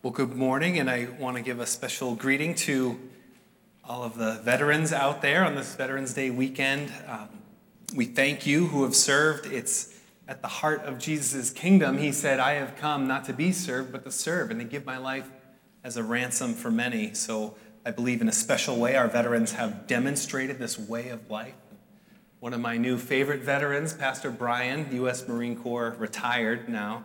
Well, good morning, and I want to give a special greeting to all of the veterans out there on this Veterans Day weekend. Um, we thank you who have served. It's at the heart of Jesus' kingdom. He said, I have come not to be served, but to serve, and to give my life as a ransom for many. So I believe in a special way our veterans have demonstrated this way of life. One of my new favorite veterans, Pastor Brian, U.S. Marine Corps, retired now.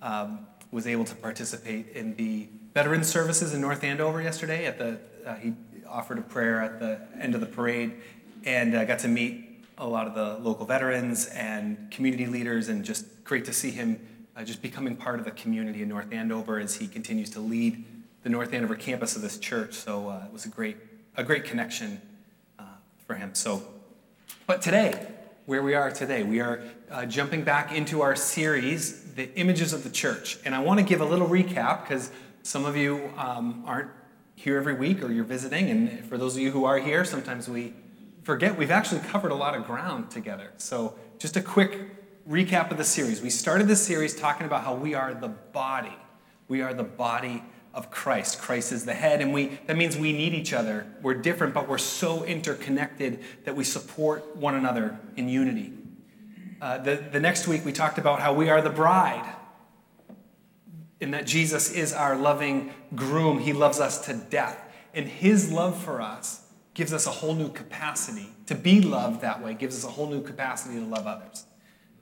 Um, was able to participate in the veteran services in North Andover yesterday. At the uh, he offered a prayer at the end of the parade, and uh, got to meet a lot of the local veterans and community leaders, and just great to see him uh, just becoming part of the community in North Andover as he continues to lead the North Andover campus of this church. So uh, it was a great a great connection uh, for him. So, but today where we are today. We are uh, jumping back into our series, The Images of the Church. And I want to give a little recap because some of you um, aren't here every week or you're visiting. And for those of you who are here, sometimes we forget we've actually covered a lot of ground together. So, just a quick recap of the series. We started this series talking about how we are the body. We are the body of Christ. Christ is the head, and we that means we need each other. We're different, but we're so interconnected that we support one another in unity. Uh, the, the next week, we talked about how we are the bride, and that Jesus is our loving groom. He loves us to death, and his love for us gives us a whole new capacity to be loved that way, gives us a whole new capacity to love others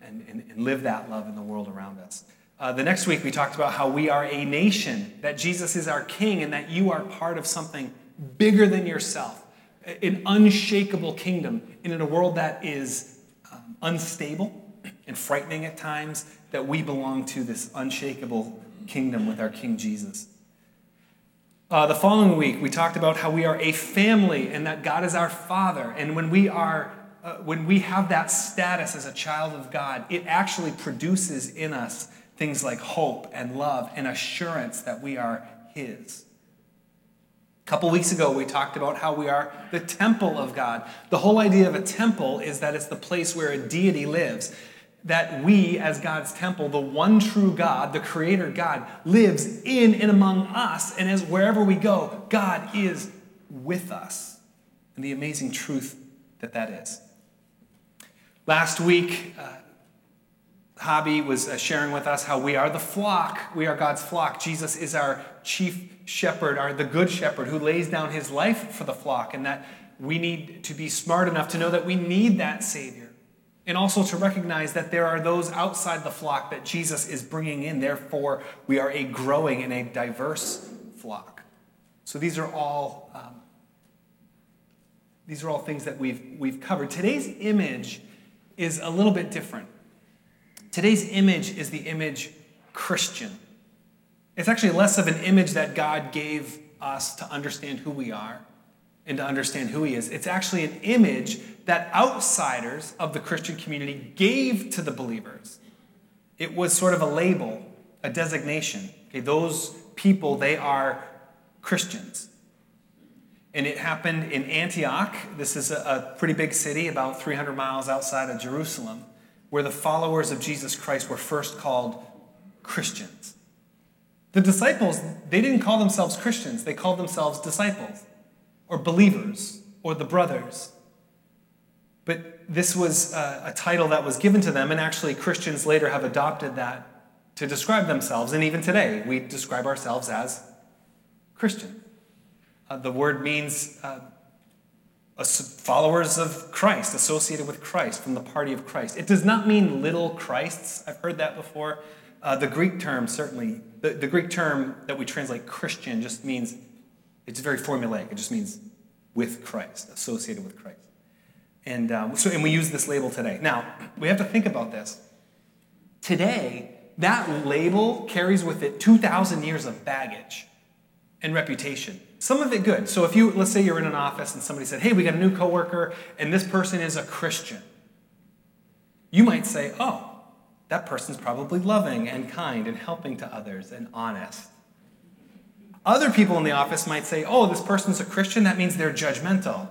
and, and, and live that love in the world around us. Uh, the next week, we talked about how we are a nation, that Jesus is our king, and that you are part of something bigger than yourself, an unshakable kingdom. And in a world that is unstable and frightening at times, that we belong to this unshakable kingdom with our King Jesus. Uh, the following week, we talked about how we are a family and that God is our Father. And when we are uh, when we have that status as a child of God, it actually produces in us things like hope and love and assurance that we are His. A couple weeks ago, we talked about how we are the temple of God. The whole idea of a temple is that it's the place where a deity lives. That we, as God's temple, the one true God, the Creator God, lives in and among us. And as wherever we go, God is with us. And the amazing truth that that is. Last week, uh, Hobby was uh, sharing with us how we are the flock. We are God's flock. Jesus is our chief shepherd, our the good shepherd who lays down his life for the flock, and that we need to be smart enough to know that we need that Savior. And also to recognize that there are those outside the flock that Jesus is bringing in. Therefore, we are a growing and a diverse flock. So these are all um, these are all things that we've we've covered. Today's image is a little bit different. Today's image is the image Christian. It's actually less of an image that God gave us to understand who we are and to understand who He is. It's actually an image that outsiders of the Christian community gave to the believers. It was sort of a label, a designation. Okay, those people, they are Christians. And it happened in Antioch. This is a, a pretty big city, about 300 miles outside of Jerusalem where the followers of Jesus Christ were first called Christians. The disciples, they didn't call themselves Christians, they called themselves disciples or believers or the brothers. But this was a, a title that was given to them, and actually, Christians later have adopted that to describe themselves. And even today, we describe ourselves as Christian. Uh, the word means uh, followers of Christ, associated with Christ, from the party of Christ. It does not mean little Christs. I've heard that before. Uh, the Greek term, certainly, the, the Greek term that we translate Christian just means, it's very formulaic. It just means with Christ, associated with Christ. And, um, so, and we use this label today. Now, we have to think about this. Today, that label carries with it 2,000 years of baggage and reputation. Some of it good. So if you, let's say you're in an office and somebody said, hey, we got a new coworker and this person is a Christian. You might say, oh, that person's probably loving and kind and helping to others and honest. Other people in the office might say, oh, this person's a Christian, that means they're judgmental.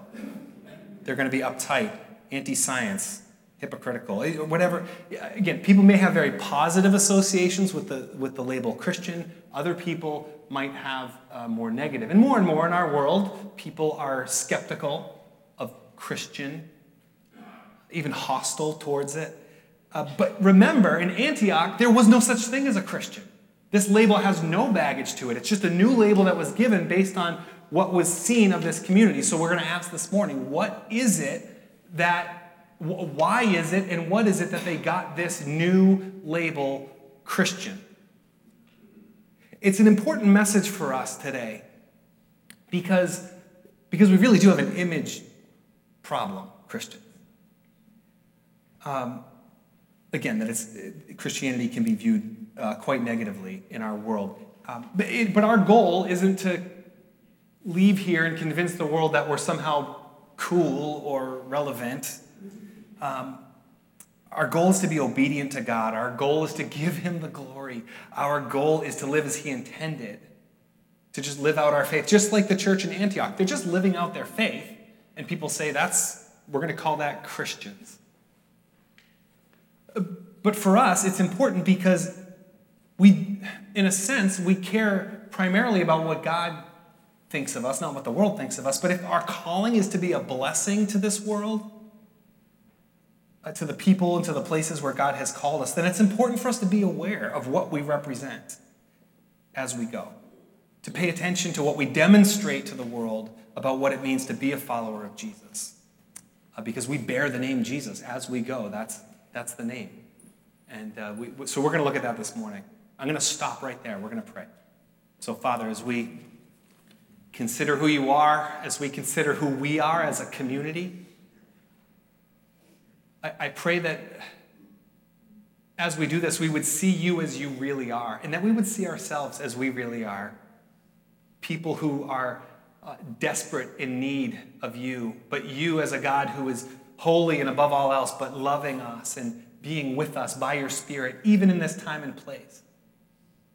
They're going to be uptight, anti science, hypocritical, eh, whatever. Again, people may have very positive associations with the, with the label Christian. Other people might have uh, more negative. And more and more in our world, people are skeptical of Christian, even hostile towards it. Uh, but remember, in Antioch, there was no such thing as a Christian. This label has no baggage to it. It's just a new label that was given based on what was seen of this community. So we're going to ask this morning what is it that, why is it, and what is it that they got this new label Christian? It's an important message for us today because, because we really do have an image problem, Christian. Um, again, that it's, Christianity can be viewed uh, quite negatively in our world. Um, but, it, but our goal isn't to leave here and convince the world that we're somehow cool or relevant. Um, our goal is to be obedient to God. Our goal is to give Him the glory. Our goal is to live as He intended, to just live out our faith, just like the church in Antioch. They're just living out their faith, and people say that's, we're going to call that Christians. But for us, it's important because we, in a sense, we care primarily about what God thinks of us, not what the world thinks of us. But if our calling is to be a blessing to this world, uh, to the people and to the places where God has called us, then it's important for us to be aware of what we represent as we go, to pay attention to what we demonstrate to the world about what it means to be a follower of Jesus. Uh, because we bear the name Jesus as we go. That's, that's the name. And uh, we, so we're going to look at that this morning. I'm going to stop right there. We're going to pray. So, Father, as we consider who you are, as we consider who we are as a community, I, I pray that as we do this, we would see you as you really are, and that we would see ourselves as we really are. People who are uh, desperate in need of you, but you as a God who is holy and above all else, but loving us and being with us by your Spirit, even in this time and place.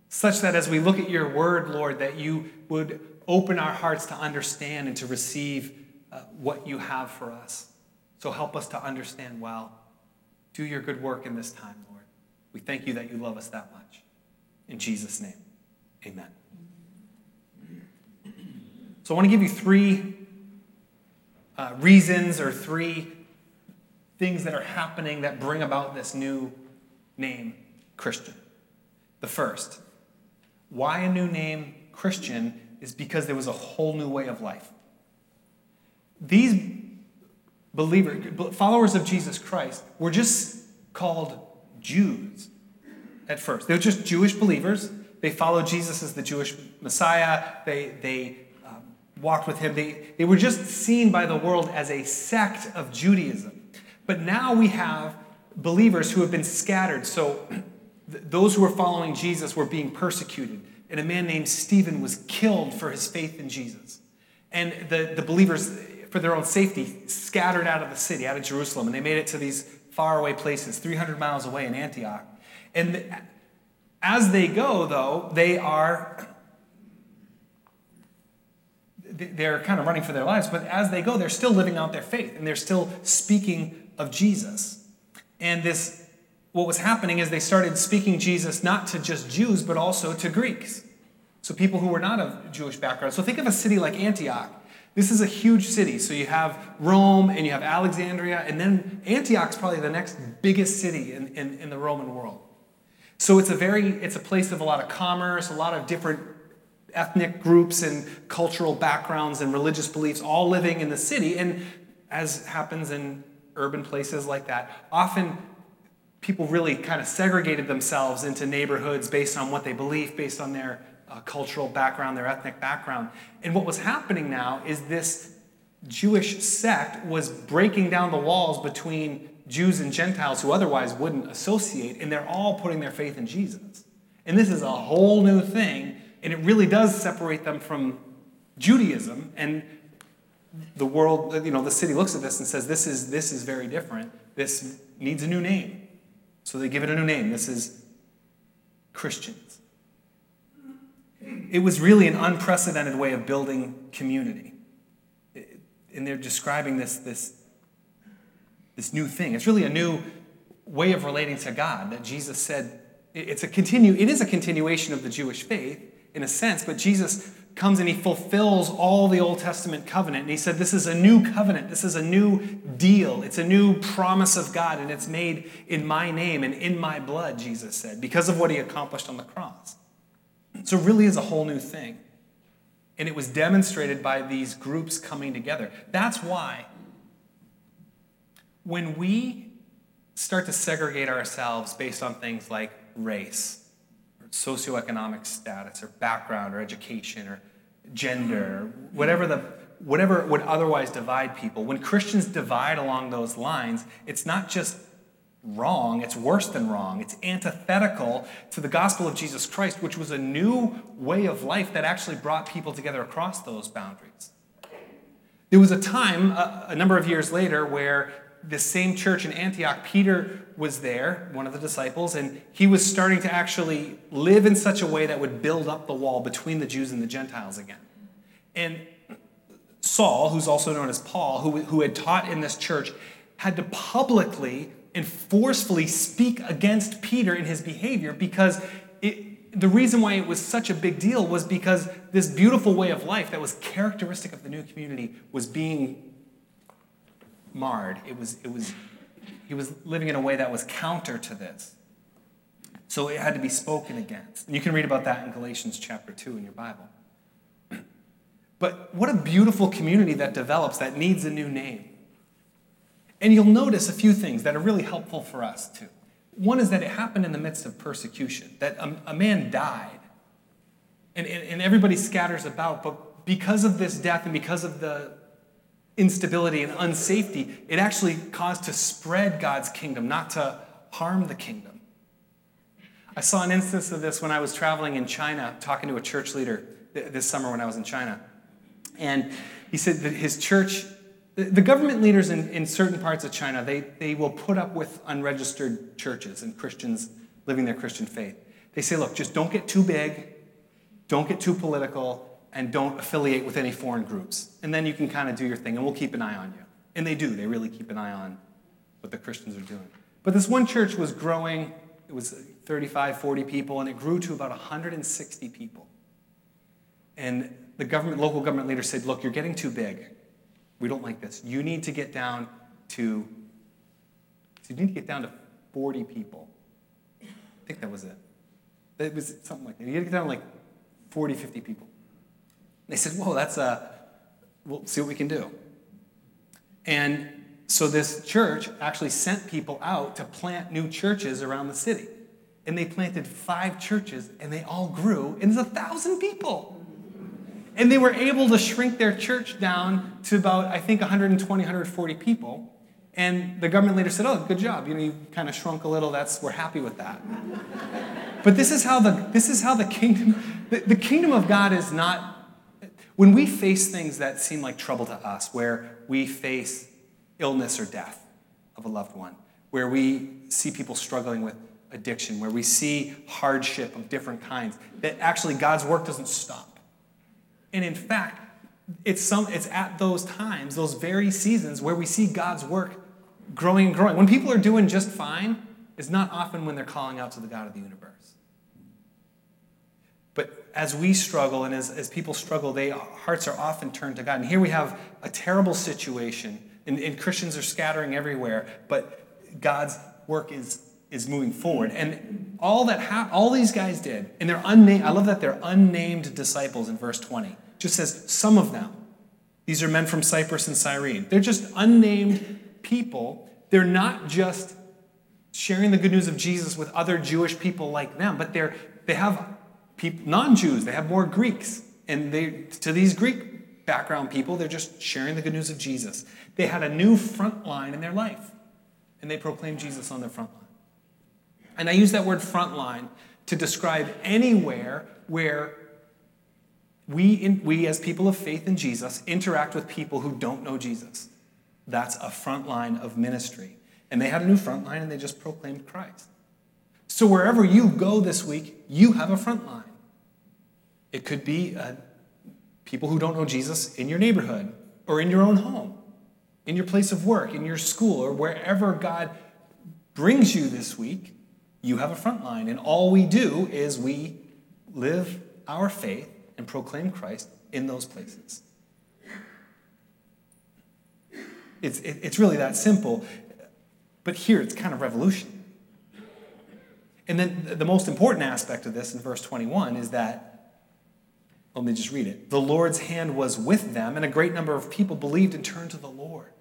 Such that as we look at your word, Lord, that you would open our hearts to understand and to receive uh, what you have for us. So help us to understand well. Do your good work in this time, Lord. We thank you that you love us that much. In Jesus' name, amen. So I want to give you three uh, reasons or three things that are happening that bring about this new name, Christian. The first, why a new name, Christian, is because there was a whole new way of life. These believers, followers of Jesus Christ, were just called Jews at first. They were just Jewish believers. They followed Jesus as the Jewish Messiah. They, they um, walked with him. They, they were just seen by the world as a sect of Judaism. But now we have believers who have been scattered. So those who were following Jesus were being persecuted. And a man named Stephen was killed for his faith in Jesus. And the, the believers, for their own safety, scattered out of the city, out of Jerusalem, and they made it to these faraway places, 300 miles away in Antioch. And as they go, though, they are they're kind of running for their lives, but as they go, they're still living out their faith and they're still speaking of Jesus. And this, what was happening is they started speaking Jesus not to just Jews, but also to Greeks. So people who were not of Jewish background. So think of a city like Antioch. This is a huge city. So you have Rome and you have Alexandria, and then Antioch's probably the next biggest city in, in, in the Roman world. So it's a very, it's a place of a lot of commerce, a lot of different ethnic groups and cultural backgrounds and religious beliefs all living in the city. And as happens in urban places like that, often people really kind of segregated themselves into neighborhoods based on what they believe, based on their uh, cultural background, their ethnic background. And what was happening now is this Jewish sect was breaking down the walls between Jews and Gentiles who otherwise wouldn't associate, and they're all putting their faith in Jesus. And this is a whole new thing, and it really does separate them from Judaism. And the world, you know, the city looks at this and says, This is, this is very different. This needs a new name. So they give it a new name. This is Christians it was really an unprecedented way of building community. And they're describing this, this, this new thing. It's really a new way of relating to God that Jesus said it's a continue, it is a continuation of the Jewish faith. in a sense, but Jesus comes and he fulfills all the Old Testament covenant. And he said, This is a new covenant. This is a new deal. It's a new promise of God, and it's made in my name and in my blood, Jesus said, because of what he accomplished on the cross. So, it really is a whole new thing. And it was demonstrated by these groups coming together. That's why when we start to segregate ourselves based on things like race, socioeconomic status, or background, or education, or gender, hmm. or whatever the whatever would otherwise divide people. When Christians divide along those lines, it's not just wrong, it's worse than wrong. It's antithetical to the gospel of Jesus Christ, which was a new way of life that actually brought people together across those boundaries. There was a time, a, a number of years later, where this same church in Antioch, Peter was there, one of the disciples, and he was starting to actually live in such a way that would build up the wall between the Jews and the Gentiles again. And Saul, who's also known as Paul, who, who had taught in this church, had to publicly and forcefully speak against Peter in his behavior because it, the reason why it was such a big deal was because this beautiful way of life that was characteristic of the new community was being marred. It was, it was, he was living in a way that was counter to this. So it had to be spoken against. And you can read about that in Galatians chapter 2 in your Bible. But what a beautiful community that develops that needs a new name. And you'll notice a few things that are really helpful for us too. One is that it happened in the midst of persecution, that a, a man died. And, and, and everybody scatters about, but because of this death and because of the instability and unsafety, it actually caused to spread God's kingdom, not to harm the kingdom. I saw an instance of this when I was traveling in China, talking to a church leader this summer when I was in China. And he said that his church the government leaders in, in certain parts of China, they, they will put up with unregistered churches and Christians living their Christian faith. They say, look, just don't get too big, don't get too political, and don't affiliate with any foreign groups. And then you can kind of do your thing, and we'll keep an eye on you. And they do, they really keep an eye on what the Christians are doing. But this one church was growing, it was 35, 40 people, and it grew to about 160 people. And the government, local government leader said, look, you're getting too big. We don't like this. You need to get down to, you need to get down to 40 people. I think that was it. It was something like that. You need to get down to like 40, 50 people. They said, whoa, that's a, uh, we'll see what we can do. And so this church actually sent people out to plant new churches around the city. And they planted five churches and they all grew, and there's a thousand people. And they were able to shrink their church down to about, I think, 120, 140 people. And the government leader said, Oh, good job. You know, you kind of shrunk a little. That's, we're happy with that. but this is how the, this is how the kingdom, the, the kingdom of God is not, when we face things that seem like trouble to us, where we face illness or death of a loved one, where we see people struggling with addiction, where we see hardship of different kinds, that actually God's work doesn't stop. And in fact, it's, some, it's at those times, those very seasons, where we see God's work growing and growing. When people are doing just fine, it's not often when they're calling out to the God of the universe. As we struggle and as, as people struggle, they, hearts are often turned to God. And here we have a terrible situation, and, and Christians are scattering everywhere, but God's work is, is moving forward. And all that ha- all these guys did, and they're unnamed, I love that they're unnamed disciples in verse 20 just says some of them. These are men from Cyprus and Cyrene. They're just unnamed people. They're not just sharing the good news of Jesus with other Jewish people like them, but they're, they have non Jews, they have more Greeks. And they, to these Greek background people, they're just sharing the good news of Jesus. They had a new front line in their life, and they proclaimed Jesus on their front line. And I use that word front line to describe anywhere where we, in, we, as people of faith in Jesus, interact with people who don't know Jesus. That's a front line of ministry. And they had a new front line and they just proclaimed Christ. So wherever you go this week, you have a front line. It could be uh, people who don't know Jesus in your neighborhood or in your own home, in your place of work, in your school, or wherever God brings you this week, you have a front line. And all we do is we live our faith and proclaim Christ in those places. It's, it, it's really that simple. But here it's kind of revolution. And then the most important aspect of this in verse 21 is that, let me just read it. The Lord's hand was with them, and a great number of people believed and turned to the Lord.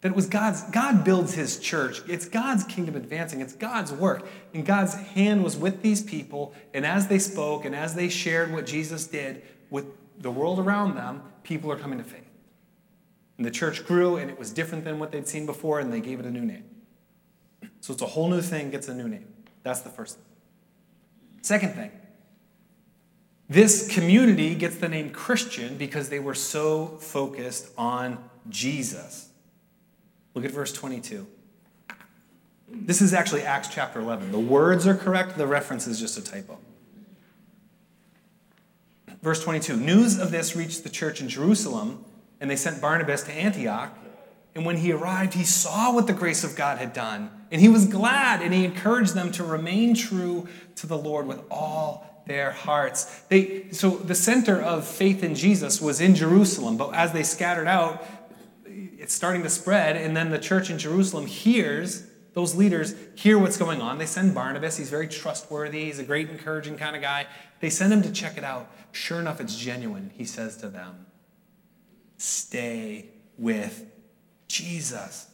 That it was God's, God builds his church. It's God's kingdom advancing. It's God's work. And God's hand was with these people. And as they spoke and as they shared what Jesus did with the world around them, people are coming to faith. And the church grew, and it was different than what they'd seen before, and they gave it a new name. So it's a whole new thing, gets a new name. That's the first thing. Second thing, this community gets the name Christian because they were so focused on Jesus. Look at verse 22. This is actually Acts chapter 11. The words are correct, the reference is just a typo. Verse 22 News of this reached the church in Jerusalem, and they sent Barnabas to Antioch. And when he arrived, he saw what the grace of God had done, and he was glad, and he encouraged them to remain true to the Lord with all their hearts. They, so the center of faith in Jesus was in Jerusalem, but as they scattered out, it's starting to spread, and then the church in Jerusalem hears, those leaders hear what's going on. They send Barnabas, he's very trustworthy, he's a great, encouraging kind of guy. They send him to check it out. Sure enough, it's genuine. He says to them, Stay with Jesus.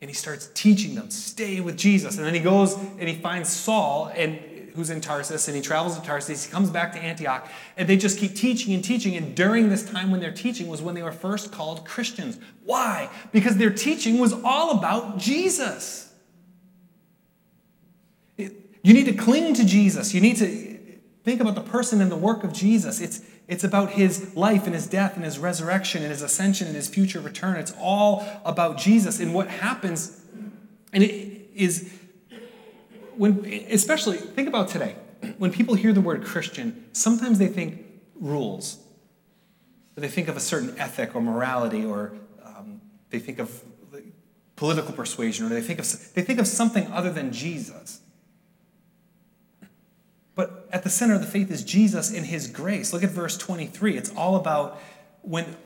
And he starts teaching them, stay with Jesus. And then he goes and he finds Saul, and who's in Tarsus, and he travels to Tarsus. He comes back to Antioch, and they just keep teaching and teaching. And during this time when they're teaching was when they were first called Christians. Why? Because their teaching was all about Jesus. You need to cling to Jesus. You need to think about the person and the work of Jesus. It's it's about his life and his death and his resurrection and his ascension and his future return. It's all about Jesus. And what happens, and it is when, especially, think about today. When people hear the word Christian, sometimes they think rules. Or they think of a certain ethic or morality, or um, they think of political persuasion, or they think of, they think of something other than Jesus. But at the center of the faith is Jesus in his grace. Look at verse 23. It's all about when,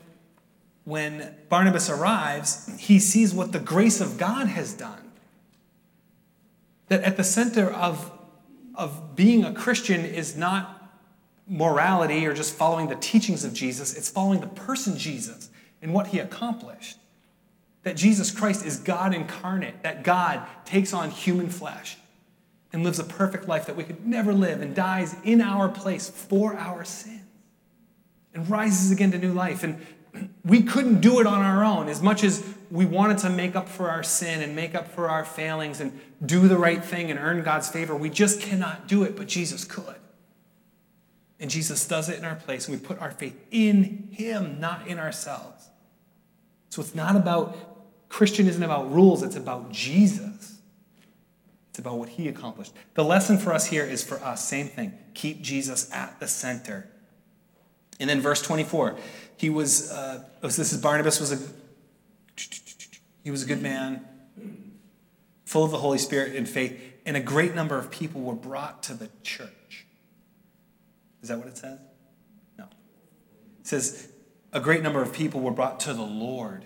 when Barnabas arrives, he sees what the grace of God has done. That at the center of, of being a Christian is not morality or just following the teachings of Jesus, it's following the person Jesus and what he accomplished. That Jesus Christ is God incarnate, that God takes on human flesh and lives a perfect life that we could never live and dies in our place for our sins and rises again to new life. And we couldn't do it on our own as much as we wanted to make up for our sin and make up for our failings and do the right thing and earn God's favor. We just cannot do it, but Jesus could. And Jesus does it in our place, and we put our faith in Him, not in ourselves. So it's not about, Christian isn't about rules, it's about Jesus. It's about what he accomplished. The lesson for us here is for us, same thing. Keep Jesus at the center. And then verse 24, he was, uh, oh, this is Barnabas was a, he was a good man, full of the Holy Spirit and faith, and a great number of people were brought to the church. Is that what it says? No. It says, a great number of people were brought to the Lord.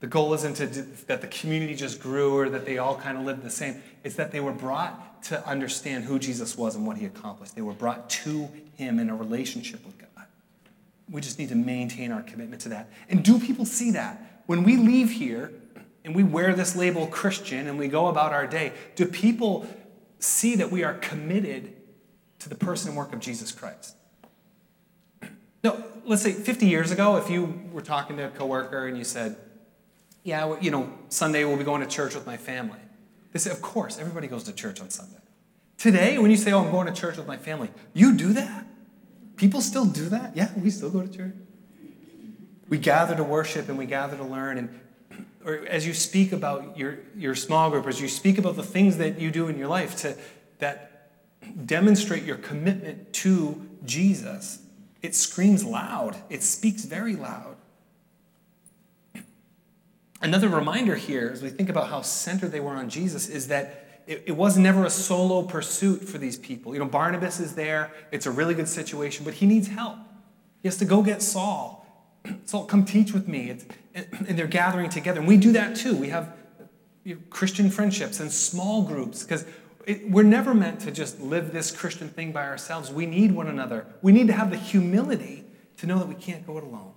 The goal isn't to, that the community just grew or that they all kind of lived the same. It's that they were brought to understand who Jesus was and what he accomplished. They were brought to him in a relationship with God. We just need to maintain our commitment to that. And do people see that? When we leave here and we wear this label Christian and we go about our day, do people see that we are committed to the person and work of Jesus Christ? No, let's say 50 years ago, if you were talking to a coworker and you said, yeah, you know, Sunday we'll be going to church with my family. They say, of course, everybody goes to church on Sunday. Today, when you say, oh, I'm going to church with my family, you do that? People still do that? Yeah, we still go to church. We gather to worship and we gather to learn. And or as you speak about your, your small group, as you speak about the things that you do in your life to, that demonstrate your commitment to Jesus, it screams loud. It speaks very loud. Another reminder here, as we think about how centered they were on Jesus, is that it, it was never a solo pursuit for these people. You know, Barnabas is there, it's a really good situation, but he needs help. He has to go get Saul. Saul, come teach with me. And they're gathering together. And we do that too. We have Christian friendships and small groups because we're never meant to just live this Christian thing by ourselves. We need one another. We need to have the humility to know that we can't go it alone.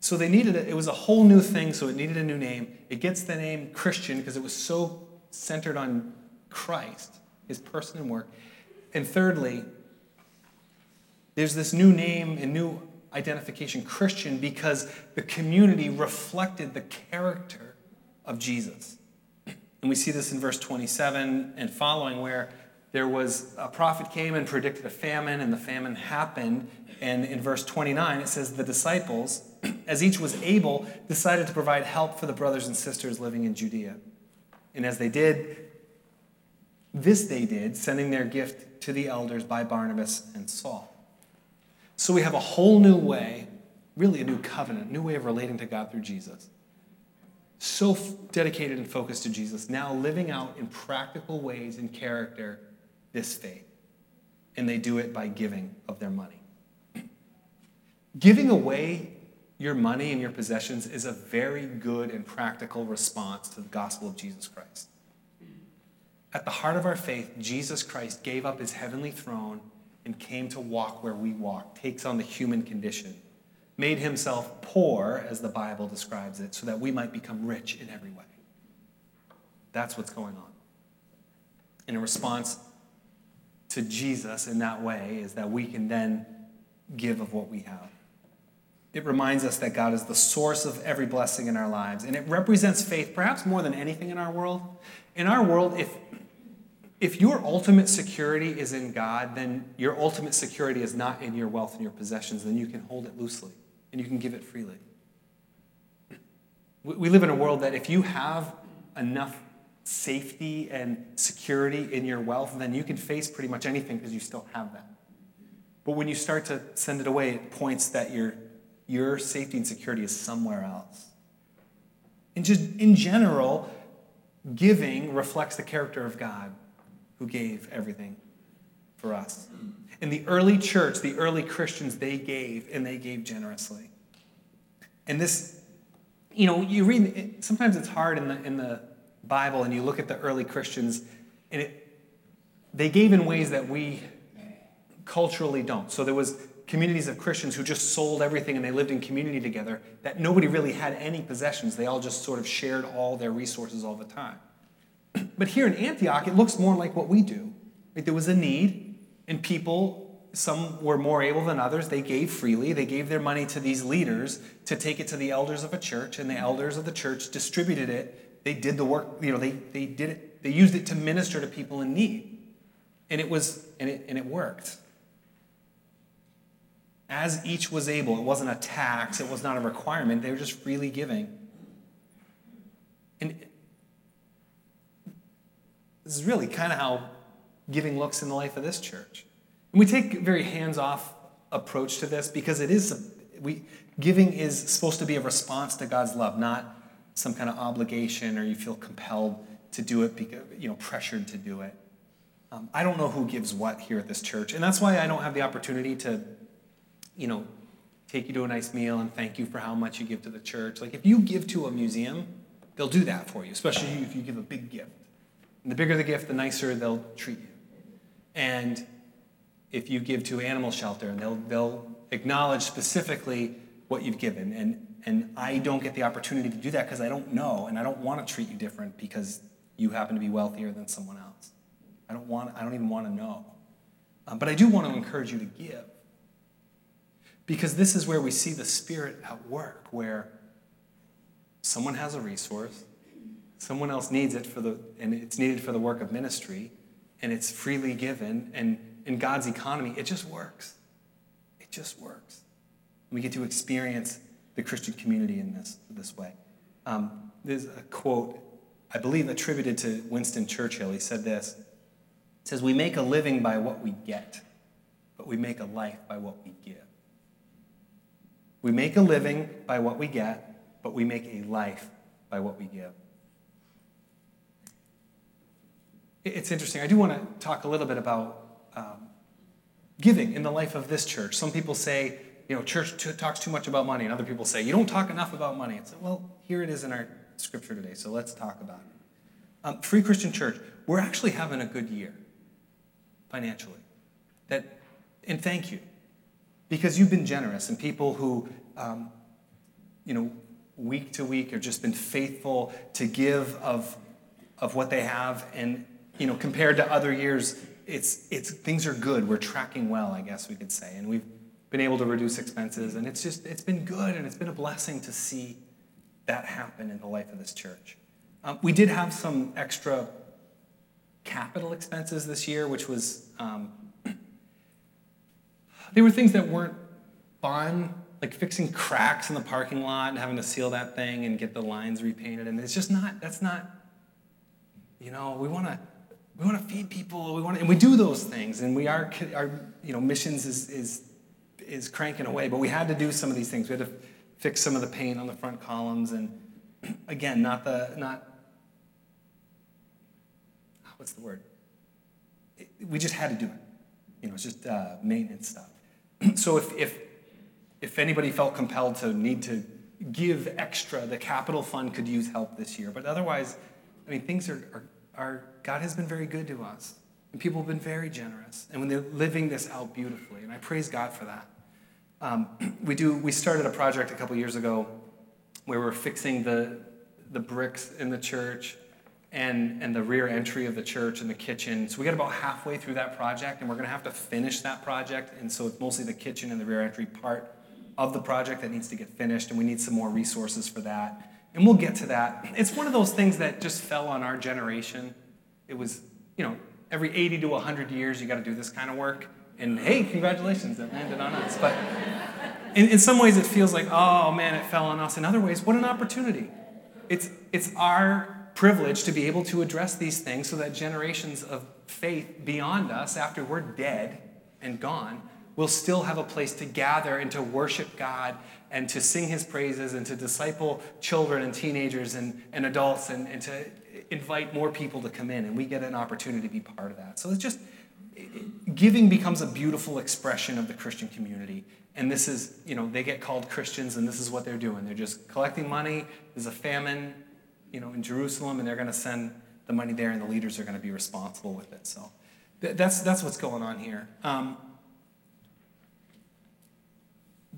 So they needed it. It was a whole new thing, so it needed a new name. It gets the name Christian because it was so centered on Christ, his person and work. And thirdly, there's this new name and new identification Christian because the community reflected the character of Jesus. And we see this in verse 27 and following, where there was a prophet came and predicted a famine, and the famine happened. And in verse 29, it says, The disciples, as each was able, decided to provide help for the brothers and sisters living in Judea. And as they did, this they did, sending their gift to the elders by Barnabas and Saul. So we have a whole new way, really a new covenant, new way of relating to God through Jesus. So f- dedicated and focused to Jesus, now living out in practical ways in character this faith. And they do it by giving of their money. Giving away your money and your possessions is a very good and practical response to the gospel of Jesus Christ. At the heart of our faith, Jesus Christ gave up his heavenly throne and came to walk where we walk, takes on the human condition, made himself poor, as the Bible describes it, so that we might become rich in every way. That's what's going on. And in response to Jesus in that way is that we can then give of what we have. It reminds us that God is the source of every blessing in our lives, and it represents faith perhaps more than anything in our world. In our world, if if your ultimate security is in God, then your ultimate security is not in your wealth and your possessions, then you can hold it loosely and you can give it freely. We live in a world that if you have enough safety and security in your wealth, then you can face pretty much anything because you still have that. But when you start to send it away, it points that your, your safety and security is somewhere else. And just in general, giving reflects the character of God who gave everything for us. In the early church, the early Christians, they gave and they gave generously. And this, you know, you read, sometimes it's hard in the, in the Bible and you look at the early Christians and it, they gave in ways that we culturally don't. So there was communities of Christians who just sold everything and they lived in community together that nobody really had any possessions. They all just sort of shared all their resources all the time. But here in Antioch, it looks more like what we do. Right? There was a need, and people, some were more able than others, they gave freely. They gave their money to these leaders to take it to the elders of a church, and the elders of the church distributed it. They did the work, you know, they, they did it, they used it to minister to people in need. And it was, and it, and it worked. As each was able, it wasn't a tax, it was not a requirement, they were just freely giving. And this is really kind of how giving looks in the life of this church. And we take a very hands off approach to this because it is, we, giving is supposed to be a response to God's love, not some kind of obligation or you feel compelled to do it, because, you know, pressured to do it. Um, I don't know who gives what here at this church, and that's why I don't have the opportunity to, you know, take you to a nice meal and thank you for how much you give to the church. Like if you give to a museum, they'll do that for you, especially if you give a big gift. And the bigger the gift, the nicer they'll treat you. And if you give to animal shelter, and they'll, they'll acknowledge specifically what you've given. And, and I don't get the opportunity to do that because I don't know, and I don't want to treat you different because you happen to be wealthier than someone else. I don't, want, I don't even want to know. Um, but I do want to encourage you to give. Because this is where we see the Spirit at work, where someone has a resource, Someone else needs it for the, and it's needed for the work of ministry, and it's freely given. And in God's economy, it just works. It just works. We get to experience the Christian community in this, this way. Um, there's a quote, I believe, attributed to Winston Churchill. He said this He says, We make a living by what we get, but we make a life by what we give. We make a living by what we get, but we make a life by what we give. It's interesting. I do want to talk a little bit about um, giving in the life of this church. Some people say, you know, church t- talks too much about money, and other people say, you don't talk enough about money. It's like, well, here it is in our scripture today, so let's talk about it. Um, Free Christian Church, we're actually having a good year financially. That, and thank you, because you've been generous, and people who, um, you know, week to week have just been faithful to give of, of what they have, and you know, compared to other years, it's, it's things are good. We're tracking well, I guess we could say, and we've been able to reduce expenses, and it's just it's been good, and it's been a blessing to see that happen in the life of this church. Um, we did have some extra capital expenses this year, which was um, they were things that weren't fun, like fixing cracks in the parking lot and having to seal that thing and get the lines repainted. And it's just not. That's not. You know, we want to we want to feed people. We want, to, and we do those things, and we are our you know missions is is is cranking away. But we had to do some of these things. We had to fix some of the paint on the front columns, and again, not the not what's the word? It, we just had to do it. You know, it's just uh, maintenance stuff. so if if if anybody felt compelled to need to give extra, the capital fund could use help this year. But otherwise, I mean, things are, are, are God has been very good to us. And people have been very generous. And when they're living this out beautifully, and I praise God for that. Um, we do. We started a project a couple years ago where we're fixing the the bricks in the church and and the rear entry of the church and the kitchen. So we got about halfway through that project, and we're going to have to finish that project. And so it's mostly the kitchen and the rear entry part of the project that needs to get finished, and we need some more resources for that. And we'll get to that. It's one of those things that just fell on our generation. It was, you know, every 80 to 100 years you got to do this kind of work. And hey, congratulations, it landed on us. But in, in some ways, it feels like, oh man, it fell on us. In other ways, what an opportunity. It's, it's our privilege to be able to address these things so that generations of faith beyond us, after we're dead and gone, will still have a place to gather and to worship God and to sing his praises and to disciple children and teenagers and, and adults and, and to invite more people to come in. And we get an opportunity to be part of that. So it's just, giving becomes a beautiful expression of the Christian community. And this is, you know, they get called Christians, and this is what they're doing. They're just collecting money. There's a famine, you know, in Jerusalem, and they're going to send the money there, and the leaders are going to be responsible with it. So that's, that's what's going on here. Um,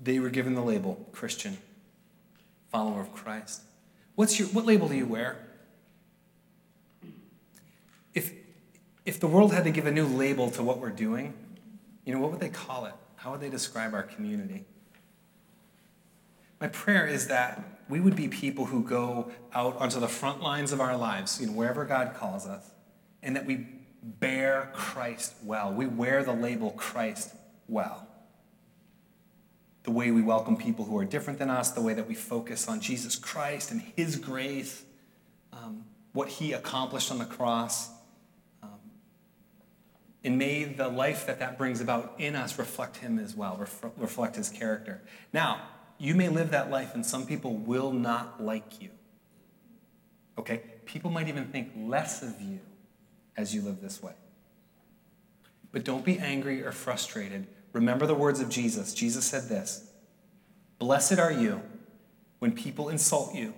they were given the label Christian, follower of Christ. What's your, what label do you wear? If, if the world had to give a new label to what we're doing, you know, what would they call it? How would they describe our community? My prayer is that we would be people who go out onto the front lines of our lives, you know, wherever God calls us, and that we bear Christ well. We wear the label Christ well. The way we welcome people who are different than us, the way that we focus on Jesus Christ and His grace, um, what He accomplished on the cross and may the life that that brings about in us reflect Him as well, ref- reflect His character. Now, you may live that life, and some people will not like you. Okay? People might even think less of you as you live this way. But don't be angry or frustrated. Remember the words of Jesus. Jesus said this Blessed are you when people insult you,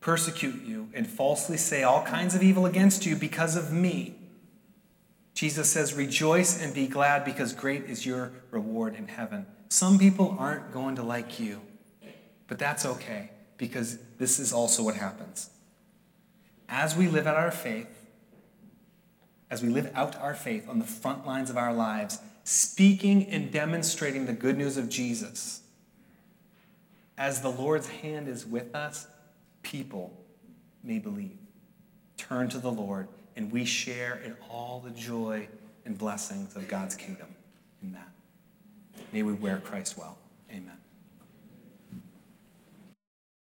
persecute you, and falsely say all kinds of evil against you because of me. Jesus says, Rejoice and be glad because great is your reward in heaven. Some people aren't going to like you, but that's okay because this is also what happens. As we live out our faith, as we live out our faith on the front lines of our lives, speaking and demonstrating the good news of Jesus, as the Lord's hand is with us, people may believe. Turn to the Lord and we share in all the joy and blessings of God's kingdom in that. May we wear Christ well.